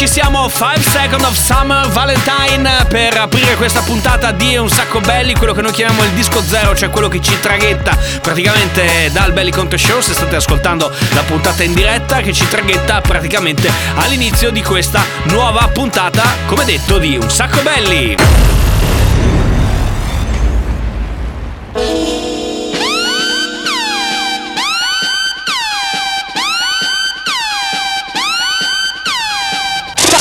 Ci siamo 5 Second of Summer Valentine per aprire questa puntata di Un sacco belli quello che noi chiamiamo il disco zero cioè quello che ci traghetta praticamente dal Belly Conte Show. Se state ascoltando la puntata in diretta che ci traghetta praticamente all'inizio di questa nuova puntata come detto di Un sacco belli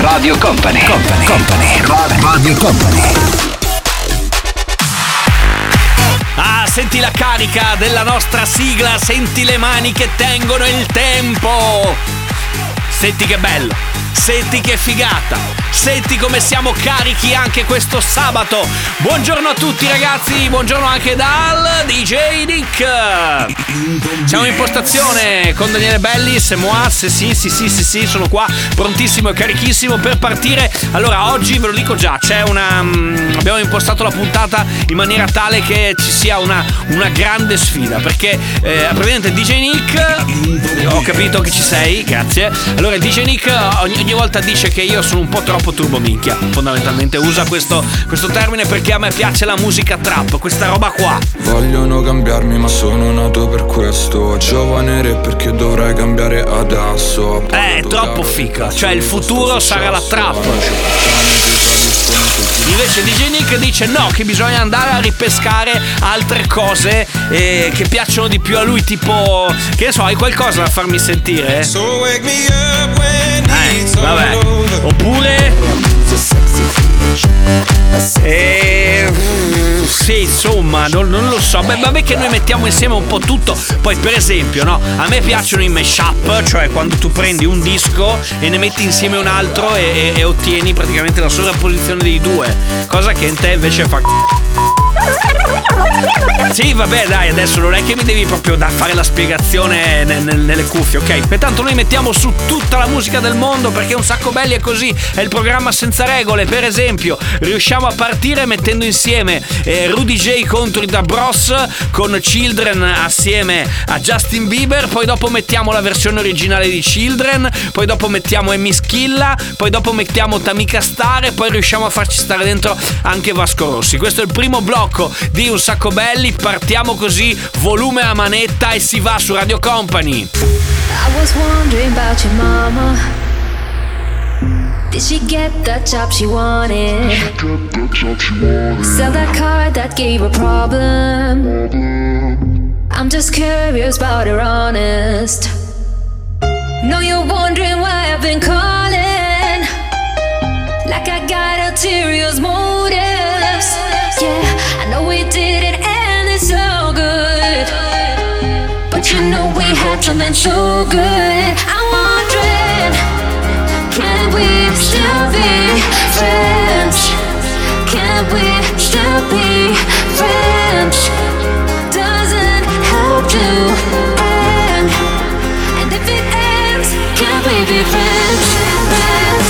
Radio Company. Company. Company. Radio Company. Ah, senti la carica della nostra sigla, senti le mani che tengono il tempo. Senti che bello, senti che figata, senti come siamo carichi anche questo sabato. Buongiorno a tutti ragazzi, buongiorno anche dal DJ Nick. Siamo in postazione con Daniele Bellis, Moas, sì sì sì sì sì, sono qua prontissimo e carichissimo per partire. Allora, oggi ve lo dico già, c'è una... mm, abbiamo impostato la puntata in maniera tale che ci sia una, una grande sfida, perché eh, praticamente DJ Nick, ho capito che ci sei, grazie. Allora, DJ Nick ogni, ogni volta dice che io sono un po' troppo turbo minchia, fondamentalmente usa questo, questo termine perché a me piace la musica trap, questa roba qua. Vogliono cambiarmi ma sono nato per questo Giovane re perché dovrei cambiare adesso Eh, È troppo fica, cioè il futuro sarà la trap. Invece DJ Nick dice no, che bisogna andare a ripescare altre cose eh, che piacciono di più a lui, tipo, che ne so, hai qualcosa da farmi sentire? Eh, vabbè. Oppure... Eh, sì, insomma, non, non lo so. Beh, vabbè che noi mettiamo insieme un po' tutto. Poi, per esempio, no? A me piacciono i mashup, cioè quando tu prendi un disco e ne metti insieme un altro e, e- e ottieni praticamente la sovrapposizione dei due. Cosa che in te invece fa. Sì, vabbè, dai, adesso non è che mi devi proprio fare la spiegazione ne- ne- nelle cuffie, ok? Pertanto noi mettiamo su tutta la musica del mondo perché un sacco belli è così. È il programma senza regole. Per esempio, riusciamo a partire mettendo insieme eh, Rudy J contro i Da Bros con Children assieme a Justin Bieber. Poi dopo mettiamo la versione originale di Children. Poi dopo mettiamo Amy Schilla. Poi dopo mettiamo Tamika Star. E poi riusciamo a farci stare dentro anche Vasco Rossi. Questo è il primo blocco di Un sacco belli. Partiamo così, volume a manetta e si va su Radio Company. I was wondering about your mama. Did she get that job she wanted? Sell that car that gave her problem. I'm just curious but you're honest. Know you're wondering why I've been calling. Like I got ulterior motives. We had something so good. I'm wondering, can we still be friends? Can we still be friends? Doesn't have to end. And if it ends, can we be friends? Friends,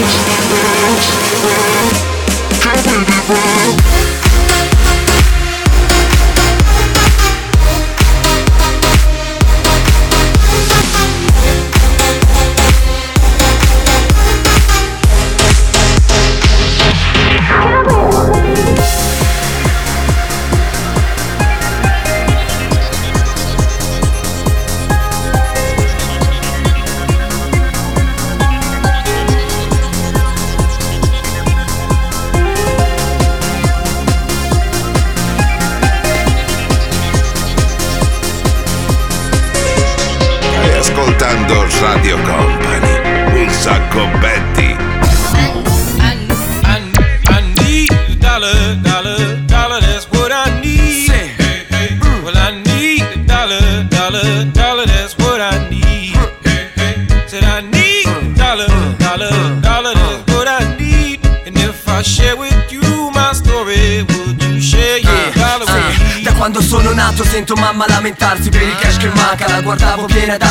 Stai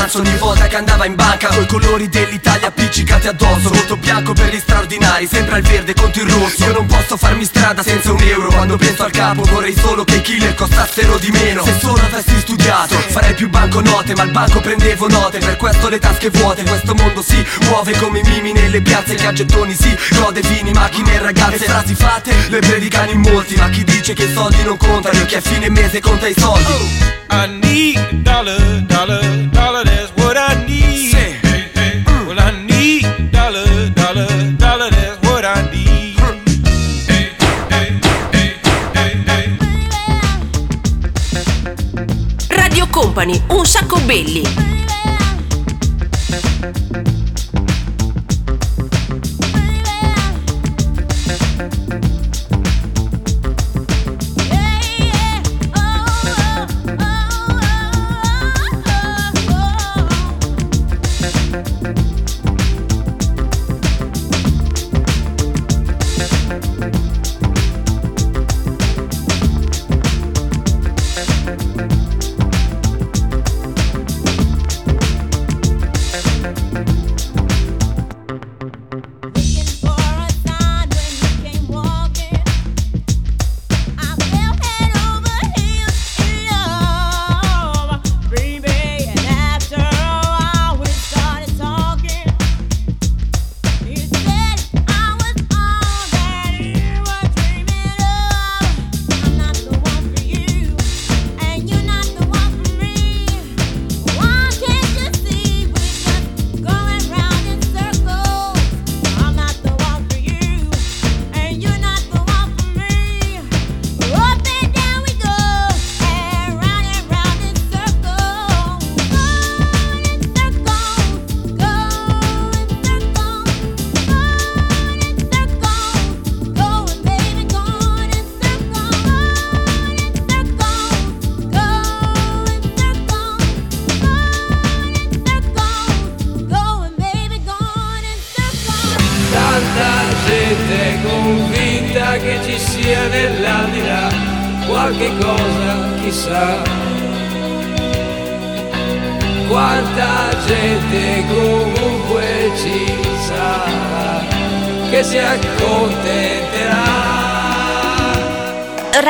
danza ogni volta che andava in banca Coi colori dell'Italia appiccicati addosso Voto bianco per gli straordinari, sembra il verde contro il rosso. Io non posso farmi strada senza un euro Quando penso al capo vorrei solo che i killer costassero di meno. Se solo avessi studiato farei più banconote Ma al banco prendevo note, per questo le tasche vuote Questo mondo si muove come i mimi nelle piazze Gli aggettoni si gode vini, macchine e ragazze. Frasi fatte le predicano in molti Ma chi dice che i soldi non contano e che a fine mese conta i soldi? I need dollar, dollar, dollar, that's what I need. Hey, hey. Well, I need a dollar, dollar, dollar, that's what I need. Hey, hey, hey, hey, hey. Radio Company, un sacco belli.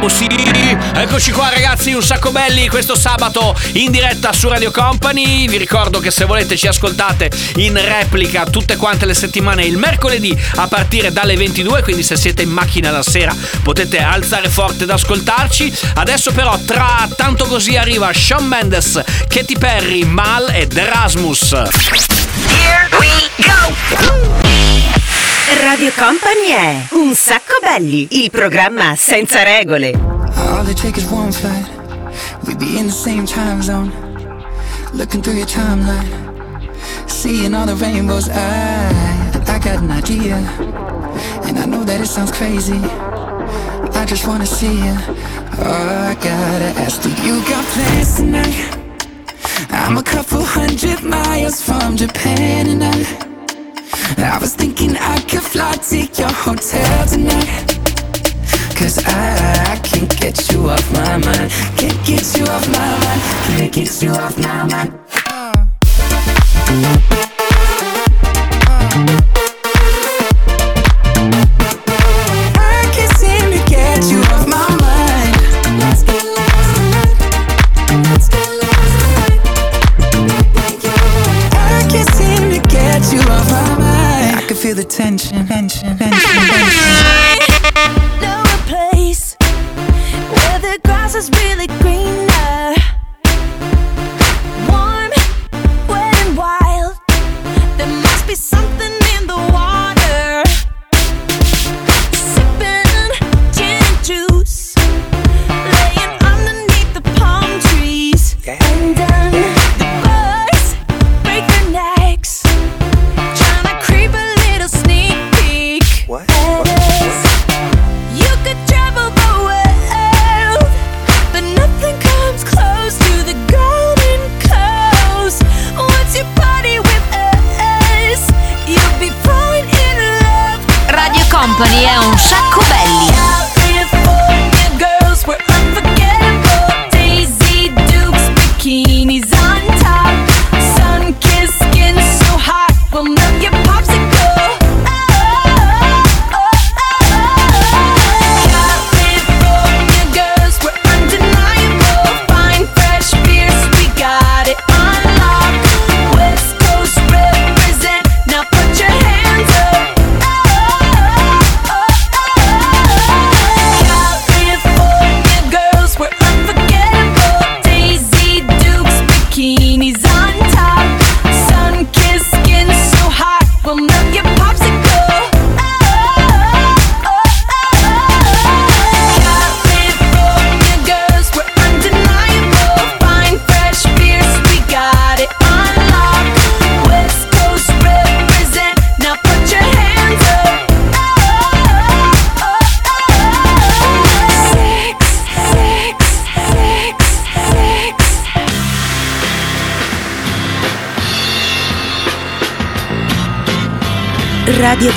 Diciamo sì. Eccoci qua ragazzi, un sacco belli questo sabato in diretta su Radio Company. Vi ricordo che se volete ci ascoltate in replica tutte quante le settimane il mercoledì a partire dalle 22, quindi se siete in macchina la sera potete alzare forte ed ascoltarci. Adesso però tra tanto così arriva Shawn Mendes, Katy Perry, Mal ed Erasmus. Here we go! Radio Company è Un sacco belli, il programma senza regole. All they take is one flight. We'd be in the same time zone. Looking through your timeline. Seeing all the rainbows. I, I got an idea. And I know that it sounds crazy. I just wanna see you. Oh, I gotta ask, do you got plans tonight? I'm a couple hundred miles from Japan and I I was thinking I could fly to your hotel tonight. Cause I, I can't get you off my mind. Can't get you off my mind. Can't get you off my mind. I I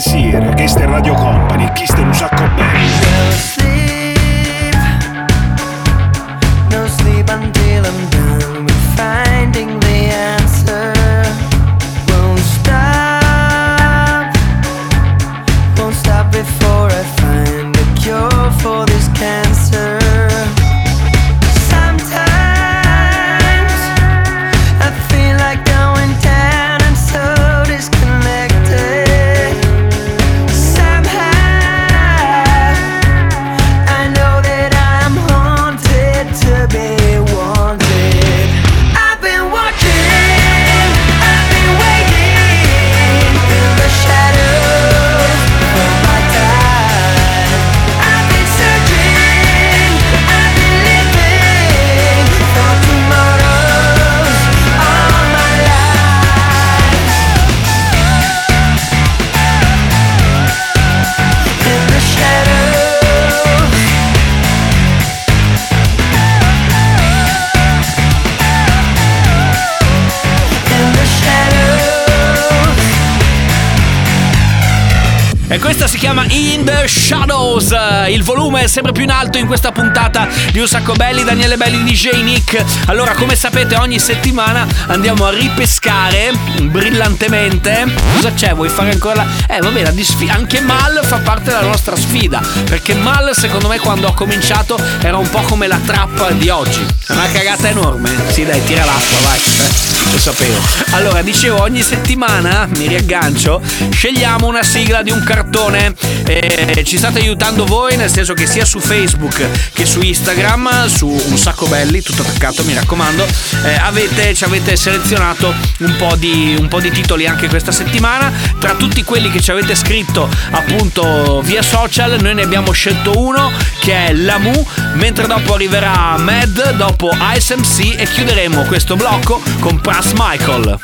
Senza pensieri, che In the Shadows. Il volume è sempre più in alto in questa puntata di Un Sacco Belli, Daniele Belli DJ Nick. Allora, come sapete, ogni settimana andiamo a ripescare brillantemente. Cosa c'è? Vuoi fare ancora la. Eh, va bene, disfi- anche Mal fa parte della nostra sfida. Perché Mal, secondo me, quando ho cominciato era un po' come la trappa di oggi. È una cagata enorme. Sì, dai, tira l'acqua, vai. Eh, lo sapevo. Allora, dicevo, ogni settimana mi riaggancio, scegliamo una sigla di un cartone. Eh, ci state aiutando voi, nel senso che sia su Facebook che su Instagram, su un sacco belli, tutto attaccato, mi raccomando, eh, avete, ci avete selezionato un po, di, un po' di titoli anche questa settimana. Tra tutti quelli che ci avete scritto appunto via social, noi ne abbiamo scelto uno che è Lamu, mentre dopo arriverà Mad, dopo Ice e chiuderemo questo blocco con Pras Michael.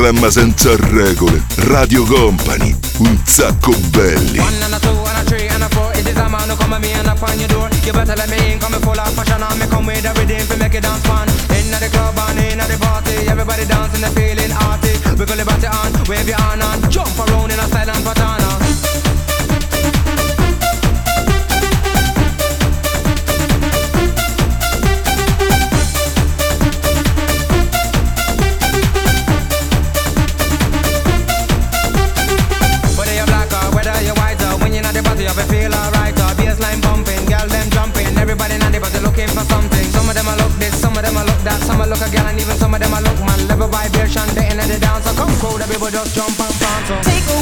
Programma senza regole. Radio Company. Un sacco belli. One and a two and a three and a four. It is a man who come at me and knock on your door. You better let me in, come full of fashion and me come with a rhythm to make it dance fun. In the club and in the party, everybody dancing and feeling arty. Wiggle your body on, wave your hand on, jump around in a silent patana. look again and even some of them I look man. Level vibration, they in the dance. So come crowd, people just jump and dance. So. Take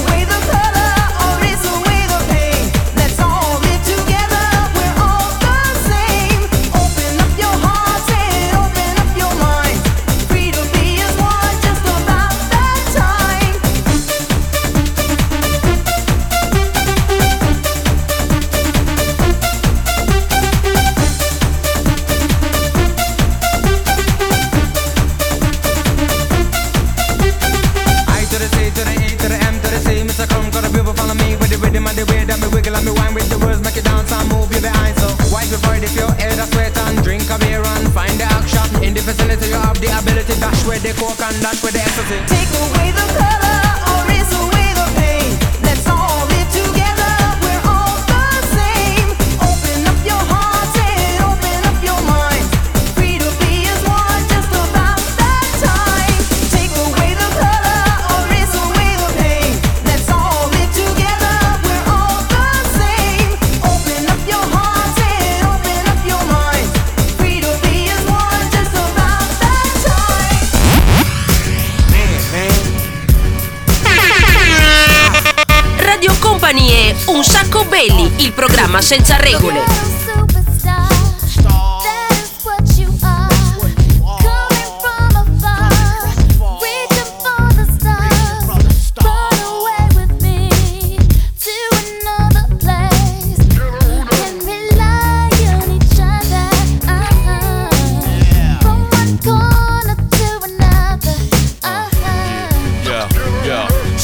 programma senza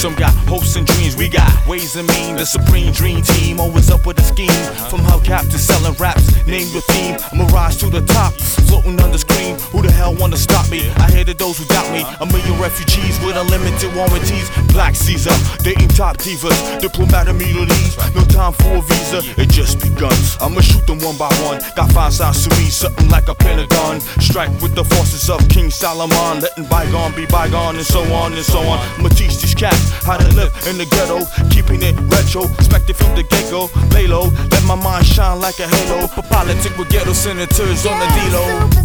Some got hopes and dreams, we got ways and mean. The supreme dream team, always up with a scheme. From hubcap to selling raps, name your theme. I'ma the top, floating on the screen. Who the hell wanna stop me? I hated those who doubt me. A million refugees with unlimited warranties. Black Caesar, dating top divas, diplomat immunities. No time for a visa, it just begun. I'ma shoot them one by one. Got five signs to me, something like a pentagon. Strike with the forces of King Solomon, letting bygone be bygone, and so on and so on. I'ma teach these cats how to live in the ghetto, keeping it retro, expected from the get go. Lay low, let my mind shine like a halo. Politic with ghetto senators on the D-Lo.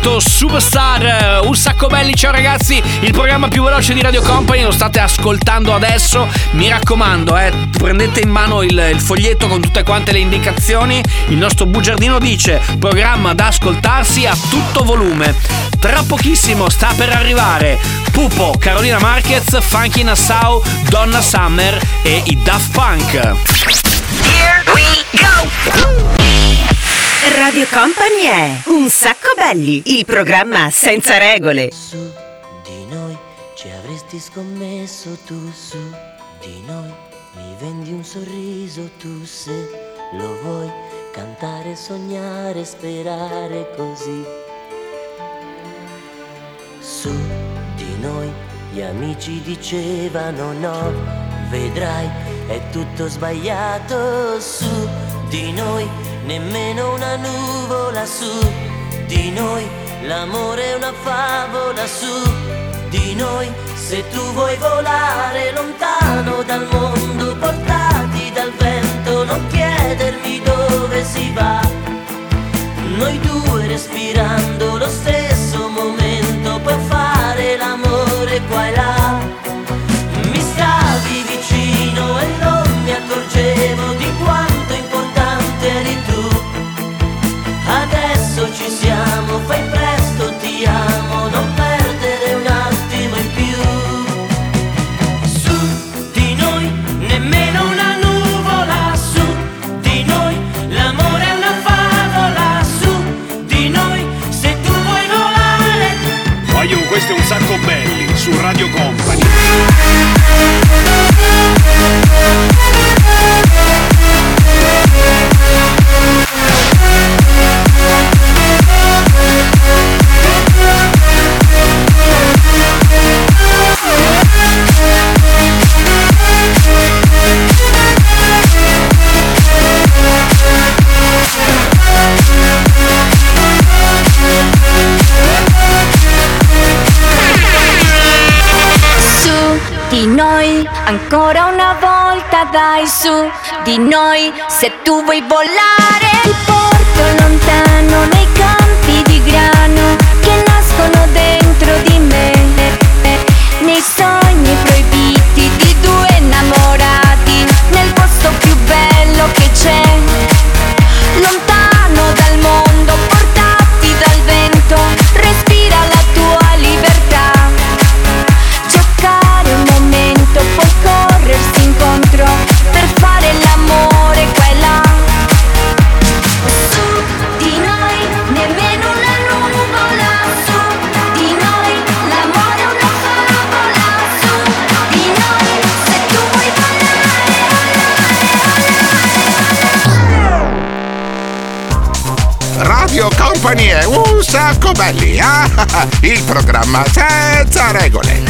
Ghetto Superstar, un sacco belli, ciao ragazzi, il programma più veloce di Radio Company, lo state ascoltando adesso, mi raccomando, eh, prendete in mano il, il foglietto con tutte quante le indicazioni, il nostro bugiardino dice programma da ascoltarsi a tutto volume, tra pochissimo sta per arrivare Pupo, Carolina Marquez, Funky Nassau, Donna Summer e i Daft Punk. Here we! Radio Company è Un sacco belli, il programma senza regole. di noi ci avresti scommesso tu su di noi mi vendi un sorriso tu se lo vuoi cantare sognare sperare così su di noi gli amici dicevano no vedrai è tutto sbagliato su di noi nemmeno una nuvola su di noi. L'amore è una favola su di noi. Se tu vuoi volare lontano dal mondo portati dal vento non chiedermi dove si va. Noi due respirando lo stesso momento puoi fare l'amore qua e là ci siamo fai presto ti amo non perdere un attimo in più su di noi nemmeno una nuvola su di noi l'amore è una favola su di noi se tu vuoi volare Voglio questo è un sacco belli su Radio Company. di noi. Se tu vuoi volare compagnie, un sacco belli, eh? Il programma senza regole.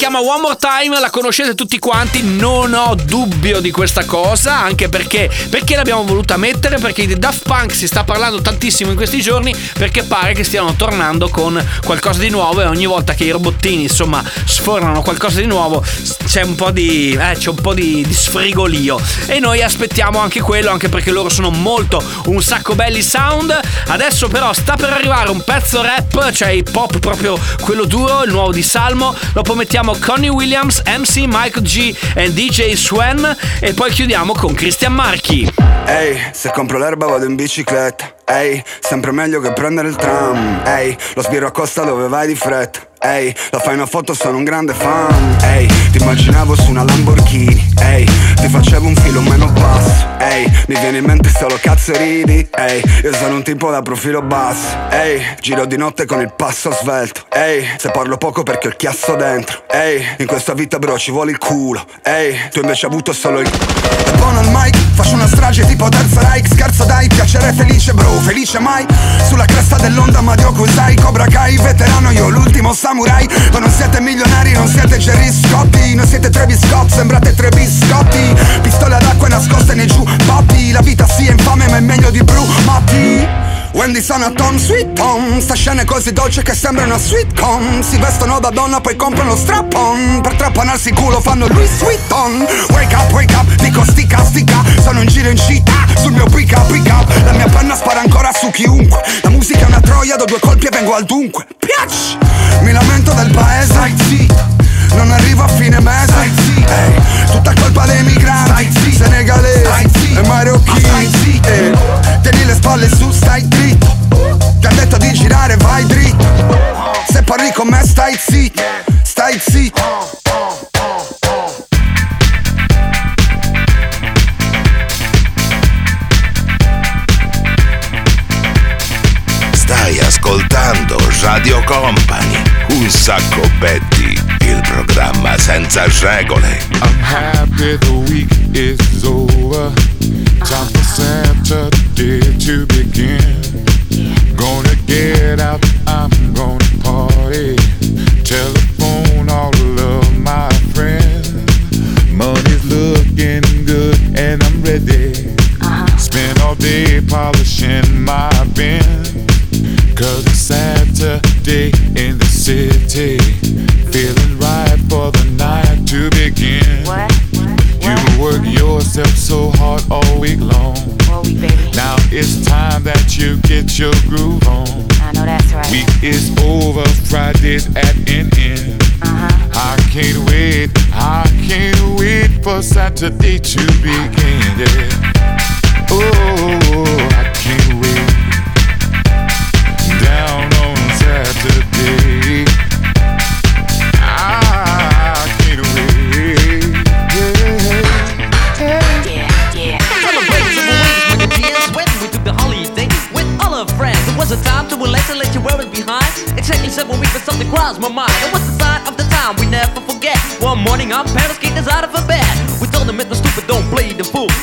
chiama One More Time, la conoscete tutti quanti, non ho dubbio di questa cosa, anche perché perché l'abbiamo voluta mettere? Perché di Daft Punk si sta parlando tantissimo in questi giorni perché pare che stiano tornando con qualcosa di nuovo e ogni volta che i robottini insomma sfornano qualcosa di nuovo c'è un po' di eh, c'è un po' di, di sfrigolio e noi aspettiamo anche quello anche perché loro sono molto un sacco belli sound. Adesso però sta per arrivare un pezzo rap, cioè hip hop proprio quello duro, il nuovo di Salmo. Dopo mettiamo Connie Williams, MC Michael G e DJ Swen e poi chiudiamo con Cristian Marchi. Ehi, se compro l'erba vado in bicicletta. Ehi, sempre meglio che prendere il tram. Ehi, lo sbirro a costa dove vai di fretta. Ehi, la fai una foto, sono un grande fan. Ehi, ti immaginavo su una Lamborghini. Ehi, ti facevo un filo meno basso. Ehi, mi viene in mente solo cazzo e ridi. Ehi, io sono un tipo da profilo basso. Ehi, giro di notte con il passo svelto. Ehi, se parlo poco perché ho il chiasso dentro. Ehi, in questa vita bro ci vuole il culo. Ehi, tu invece hai avuto solo il. E buono al mic, faccio una strage tipo Terza Reich Scherzo dai, piacere felice bro, felice mai. Sulla cresta dell'onda ma Dio sai Cobra Kai, veterano io, l'ultimo samurai. Ma non siete milionari, non siete Jerry Scotti Non siete tre biscotti, sembrate tre biscotti. Pistole ad acqua nascoste nei giubbotti La vita sì è infame ma è meglio di Bru Matti Wendy sono Tom Sweet Tom. Sta scena è così dolce che sembra una sweetcom Si vestono da donna poi comprano strap-on. Per trappanarsi culo fanno Louis Vuitton Wake up, wake up, dico stica, stica. Sono in giro in città, sul mio pick up, pick up. La mia penna spara ancora su chiunque. La musica è una troia, do due colpi e vengo al dunque. Piac! Mi lamento del paese. Stai zitto non arrivo a fine mese. Stai zitto Ehi, Tutta colpa dei migranti. Stai zitto Senegalesi Stai zitto E marocchini Stai zitto Ehi, Tieni le spalle su, stai dritto. Ti ha detto di girare, vai dritto. Se parli con me stai zitto. Stai zitto. Stai ascoltando Radio Company, un sacco Betty, programma senza regole. I'm happy the week is over. Time for Saturday to begin. Gonna get out, I'm gonna party. Telephone all of my friends. Money's looking good and I'm ready. Uh-huh. Spend all day polishing my bin. Cause it's Saturday in the city. For the night to begin. You work yourself so hard all week long. Now it's time that you get your groove on. I know that's right. Week is over, Friday's at an end. Uh-huh. I can't wait, I can't wait for Saturday to begin. Yeah. Oh, I can't wait. Weeks, crossed my mind. It was the sign of the time we never forget. One morning, our parents kicked us out of bed. We told them it was stupid,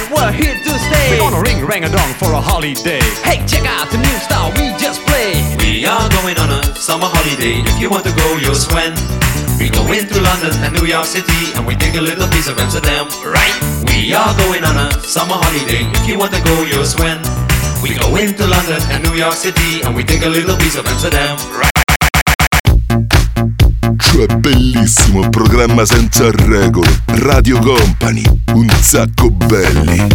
and we're here to stay. We're gonna ring rang a dong for a holiday Hey, check out the new style we just played. We We are going on a summer holiday. If you want to go, you'll swim. We go into London and New York City and we take a little piece of Amsterdam, right? We are going on a summer holiday. If you want to go, you'll swim. We go into London and New York City and we take a little piece of Amsterdam, right? Cioè bellissimo, programma senza regole. Radio Company, un sacco belli.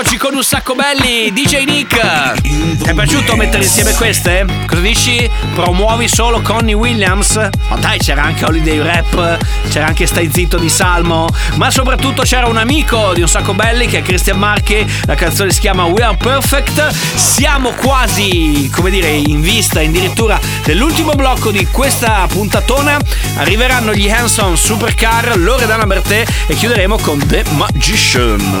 Quest'oggi con un sacco belli. DJ Nick, ti è piaciuto mettere insieme queste? Cosa dici? Promuovi solo Connie Williams? Ma dai, c'era anche Holiday Rap, c'era anche Stai Zitto di Salmo, ma soprattutto c'era un amico di un sacco belli che è Christian Marchi, la canzone si chiama We Are Perfect. Siamo quasi, come dire, in vista, addirittura dell'ultimo blocco di questa puntatona. Arriveranno gli Hanson Supercar, Loredana Bertè e chiuderemo con The Magician.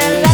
el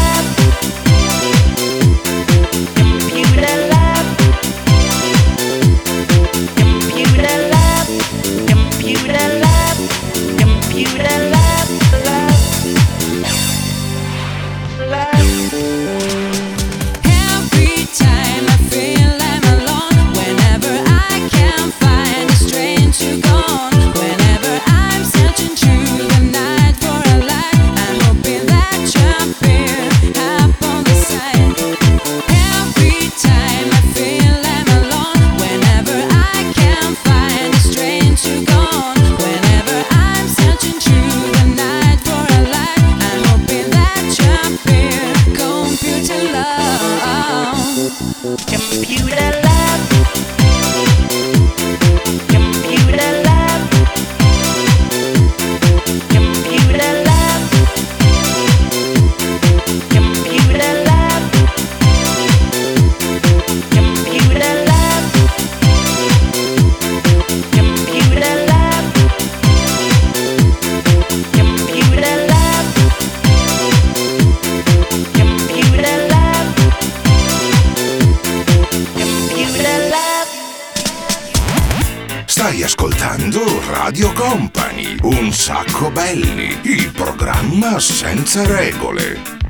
programma senza regole.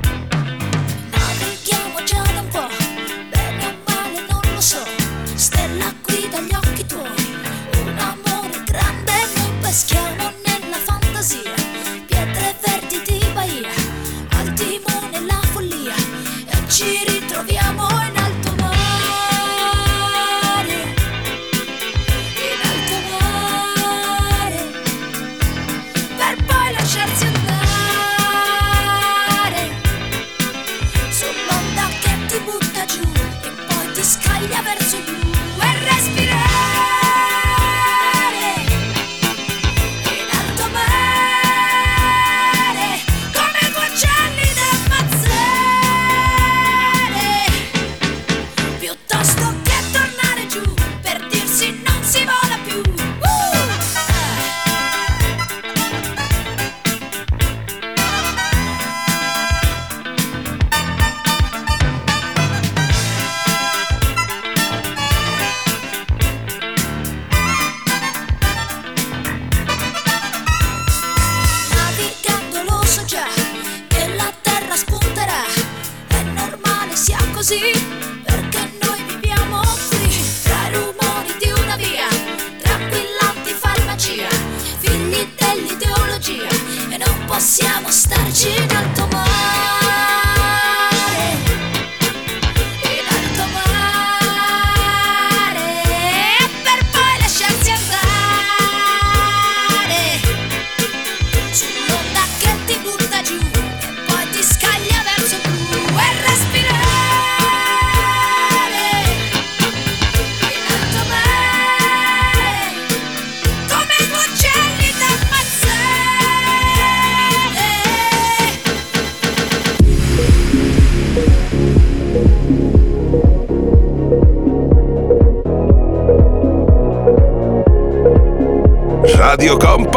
Possiamo starci in alto mare.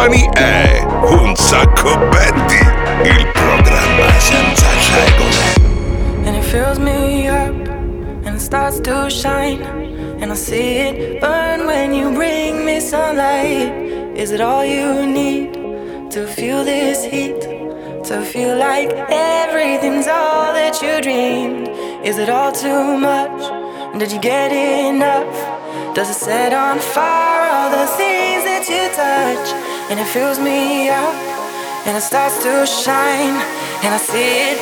Company è un sacco il programma senza regole. and it fills me up and it starts to shine. And I see it burn when you bring me sunlight. Is it all you need to feel this heat? To feel like everything's all that you dreamed? Is it all too much? Did you get enough? Does it set on fire all the things that you touch and it fills me up and it starts to shine and I see it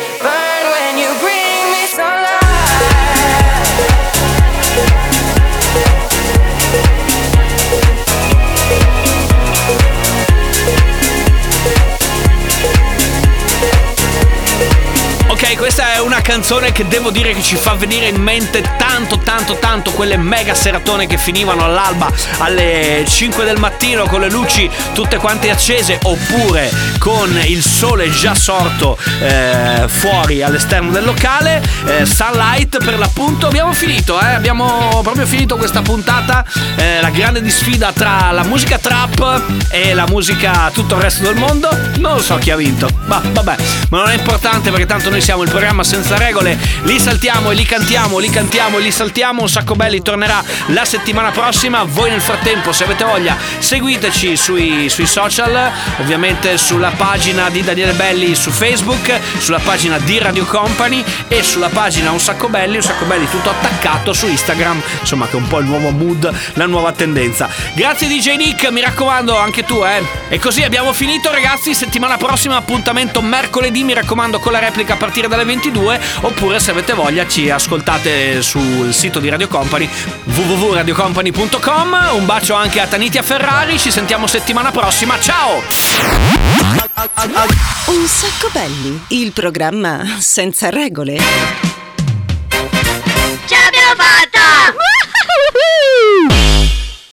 canzone che devo dire che ci fa venire in mente tanto, tanto, tanto quelle mega seratone che finivano all'alba alle 5 del mattino con le luci tutte quante accese oppure con il sole già sorto eh, fuori all'esterno del locale. Eh, sunlight per l'appunto. Abbiamo finito, eh? abbiamo proprio finito questa puntata. eh, la grande disfida tra la musica trap e la musica tutto il resto del mondo. Non so chi ha vinto, ma vabbè, ma non è importante perché tanto noi siamo il programma senza regole. Li saltiamo e li cantiamo, li cantiamo e li saltiamo. Un sacco belli tornerà la settimana prossima. Voi nel frattempo, se avete voglia, seguiteci sui, sui social, ovviamente sulla pagina di Daniele Belli su Facebook, sulla pagina di Radio Company e sulla pagina Un sacco belli, un sacco belli tutto attaccato su Instagram, insomma che è un po' il nuovo mood, la nuova tendenza. Grazie DJ Nick, mi raccomando anche tu, eh. E così abbiamo finito ragazzi, settimana prossima appuntamento mercoledì, mi raccomando con la replica a partire dalle 22 oppure se avete voglia ci ascoltate sul sito di Radio Company www.radiocompany.com. Un bacio anche a Tanitia Ferrari, ci sentiamo settimana prossima. Ciao! Un sacco belli, il programma senza regole.